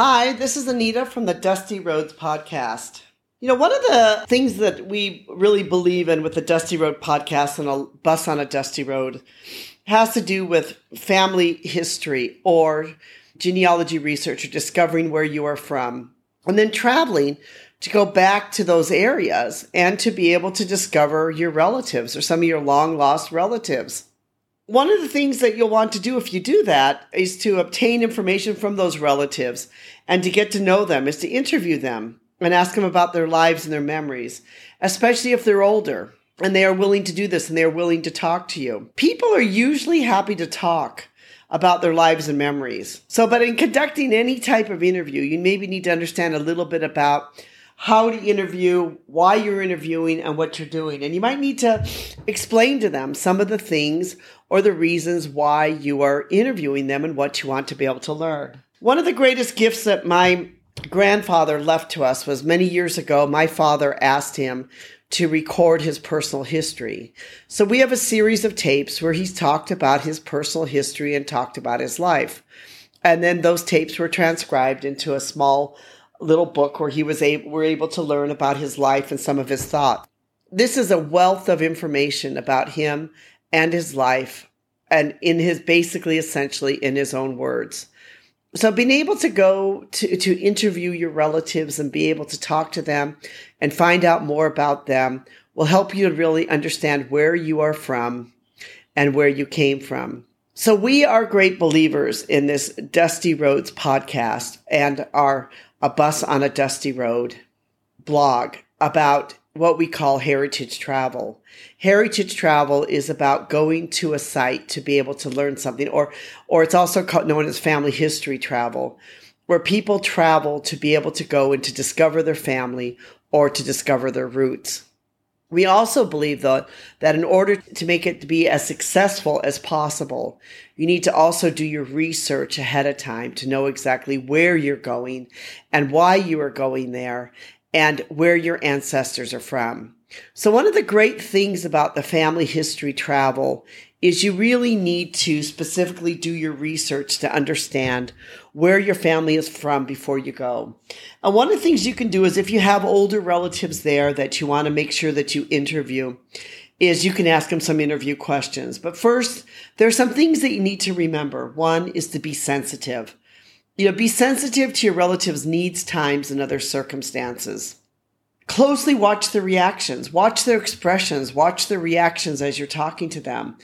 Hi, this is Anita from the Dusty Roads podcast. You know, one of the things that we really believe in with the Dusty Road podcast and a bus on a dusty road has to do with family history or genealogy research or discovering where you are from. And then traveling to go back to those areas and to be able to discover your relatives or some of your long lost relatives. One of the things that you'll want to do if you do that is to obtain information from those relatives and to get to know them, is to interview them and ask them about their lives and their memories, especially if they're older and they are willing to do this and they are willing to talk to you. People are usually happy to talk about their lives and memories. So, but in conducting any type of interview, you maybe need to understand a little bit about how to interview, why you're interviewing, and what you're doing. And you might need to explain to them some of the things or the reasons why you are interviewing them and what you want to be able to learn. One of the greatest gifts that my grandfather left to us was many years ago, my father asked him to record his personal history. So we have a series of tapes where he's talked about his personal history and talked about his life. And then those tapes were transcribed into a small little book where he was able, were able to learn about his life and some of his thoughts. This is a wealth of information about him and his life and in his basically essentially in his own words. So being able to go to, to interview your relatives and be able to talk to them and find out more about them will help you to really understand where you are from and where you came from. So we are great believers in this Dusty Roads podcast and our A Bus on a Dusty Road blog about what we call heritage travel. Heritage travel is about going to a site to be able to learn something or or it's also known as family history travel where people travel to be able to go and to discover their family or to discover their roots. We also believe though that in order to make it be as successful as possible, you need to also do your research ahead of time to know exactly where you're going and why you are going there and where your ancestors are from. So one of the great things about the family history travel is you really need to specifically do your research to understand where your family is from before you go. And one of the things you can do is if you have older relatives there that you want to make sure that you interview, is you can ask them some interview questions. But first, there are some things that you need to remember. One is to be sensitive. You know, be sensitive to your relatives' needs, times, and other circumstances closely watch the reactions, watch their expressions, watch their reactions as you're talking to them.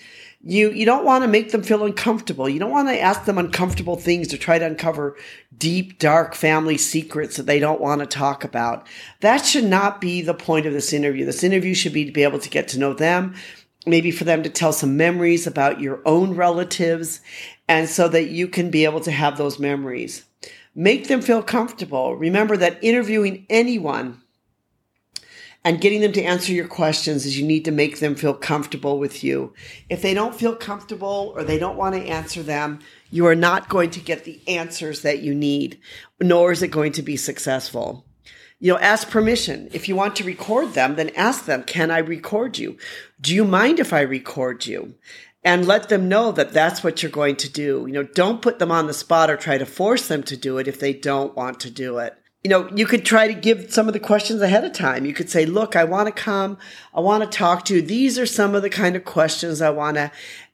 You, you don't want to make them feel uncomfortable. You don't want to ask them uncomfortable things to try to uncover deep, dark family secrets that they don't want to talk about. That should not be the point of this interview. This interview should be to be able to get to know them, maybe for them to tell some memories about your own relatives, and so that you can be able to have those memories. Make them feel comfortable. Remember that interviewing anyone and getting them to answer your questions is you need to make them feel comfortable with you. If they don't feel comfortable or they don't want to answer them, you are not going to get the answers that you need, nor is it going to be successful. You know, ask permission. If you want to record them, then ask them, can I record you? Do you mind if I record you? And let them know that that's what you're going to do. You know, don't put them on the spot or try to force them to do it if they don't want to do it you know, you could try to give some of the questions ahead of time. You could say, look, I want to come. I want to talk to you. These are some of the kind of questions I want to,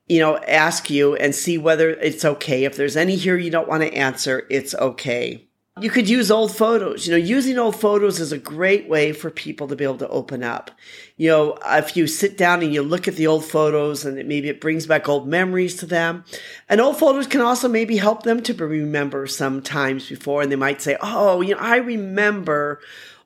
you know, ask you and see whether it's okay. If there's any here you don't want to answer, it's okay. You could use old photos. You know, using old photos is a great way for people to be able to open up. You know, if you sit down and you look at the old photos and it, maybe it brings back old memories to them. And old photos can also maybe help them to remember some times before. And they might say, Oh, you know, I remember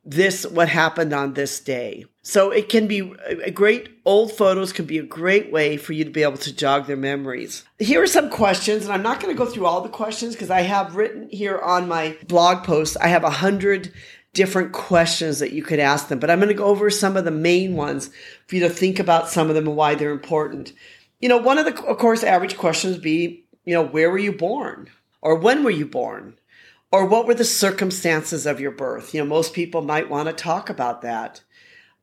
this, what happened on this day. So it can be a great, old photos can be a great way for you to be able to jog their memories. Here are some questions, and I'm not going to go through all the questions because I have written here on my blog post, I have a hundred different questions that you could ask them, but I'm going to go over some of the main ones for you to think about some of them and why they're important. You know, one of the, of course, average questions be, you know, where were you born? Or when were you born? Or what were the circumstances of your birth? You know, most people might want to talk about that.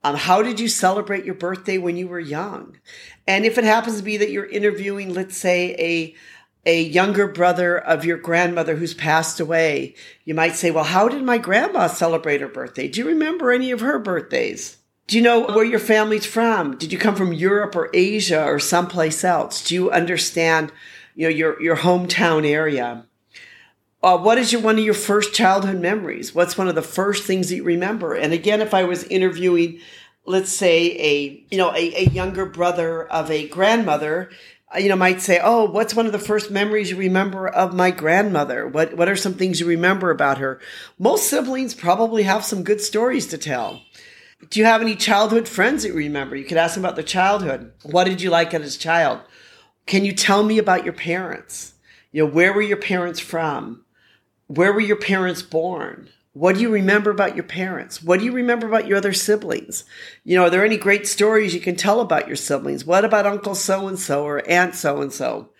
Um, how did you celebrate your birthday when you were young? And if it happens to be that you're interviewing, let's say, a a younger brother of your grandmother who's passed away. You might say, well, how did my grandma celebrate her birthday? Do you remember any of her birthdays? Do you know where your family's from? Did you come from Europe or Asia or someplace else? Do you understand, you know, your, your hometown area? Uh, what is your one of your first childhood memories? What's one of the first things that you remember? And again, if I was interviewing, let's say a you know a, a younger brother of a grandmother, uh, you know, might say, "Oh, what's one of the first memories you remember of my grandmother? What what are some things you remember about her?" Most siblings probably have some good stories to tell. Do you have any childhood friends that you remember? You could ask them about their childhood. What did you like as a child? Can you tell me about your parents? You know, where were your parents from? Where were your parents born? What do you remember about your parents? What do you remember about your other siblings? You know, are there any great stories you can tell about your siblings? What about Uncle so and so or Aunt so and so?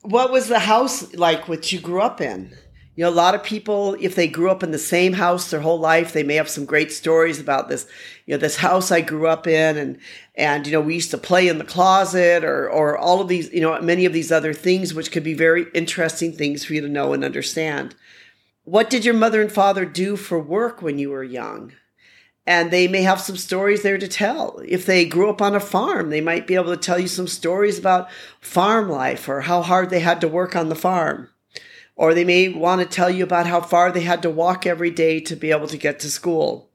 What was the house like which you grew up in? You know, a lot of people, if they grew up in the same house their whole life, they may have some great stories about this. You know, this house I grew up in, and and you know, we used to play in the closet, or or all of these, you know, many of these other things, which could be very interesting things for you to know and understand. What did your mother and father do for work when you were young? And they may have some stories there to tell. If they grew up on a farm, they might be able to tell you some stories about farm life or how hard they had to work on the farm. Or they may want to tell you about how far they had to walk every day to be able to get to school.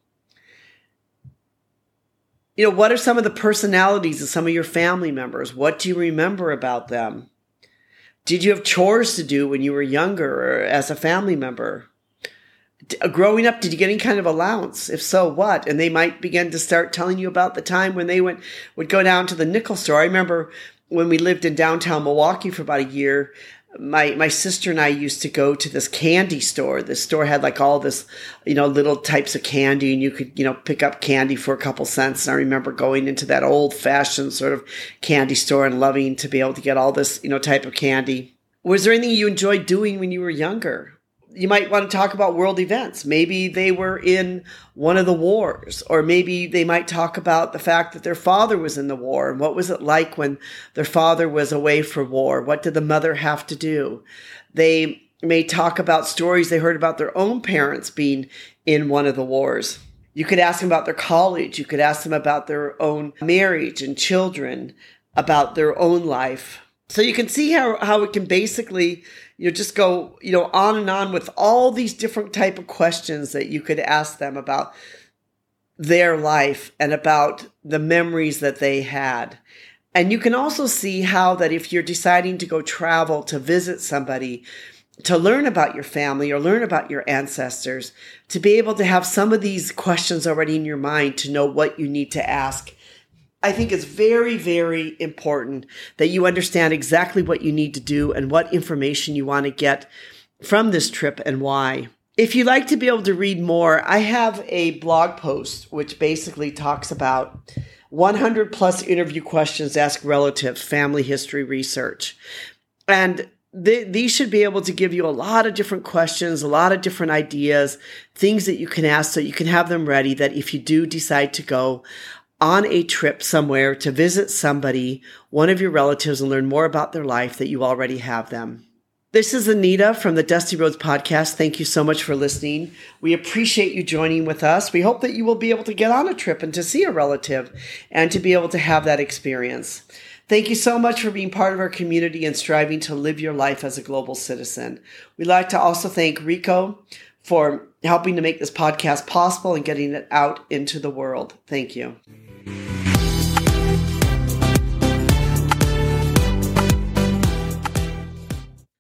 You know, what are some of the personalities of some of your family members? What do you remember about them? Did you have chores to do when you were younger or as a family member? Uh, growing up, did you get any kind of allowance? If so, what? And they might begin to start telling you about the time when they went would go down to the nickel store. I remember when we lived in downtown Milwaukee for about a year, my my sister and I used to go to this candy store. This store had like all this, you know, little types of candy, and you could you know pick up candy for a couple cents. And I remember going into that old fashioned sort of candy store and loving to be able to get all this you know type of candy. Was there anything you enjoyed doing when you were younger? You might want to talk about world events. Maybe they were in one of the wars, or maybe they might talk about the fact that their father was in the war and what was it like when their father was away for war? What did the mother have to do? They may talk about stories they heard about their own parents being in one of the wars. You could ask them about their college. You could ask them about their own marriage and children, about their own life. So you can see how, how it can basically you know, just go, you know, on and on with all these different type of questions that you could ask them about their life and about the memories that they had. And you can also see how that if you're deciding to go travel to visit somebody, to learn about your family or learn about your ancestors, to be able to have some of these questions already in your mind to know what you need to ask I think it's very, very important that you understand exactly what you need to do and what information you want to get from this trip and why. If you'd like to be able to read more, I have a blog post which basically talks about 100 plus interview questions ask relatives, family history research. And these should be able to give you a lot of different questions, a lot of different ideas, things that you can ask so you can have them ready that if you do decide to go, on a trip somewhere to visit somebody, one of your relatives, and learn more about their life that you already have them. This is Anita from the Dusty Roads podcast. Thank you so much for listening. We appreciate you joining with us. We hope that you will be able to get on a trip and to see a relative and to be able to have that experience. Thank you so much for being part of our community and striving to live your life as a global citizen. We'd like to also thank Rico for helping to make this podcast possible and getting it out into the world. Thank you.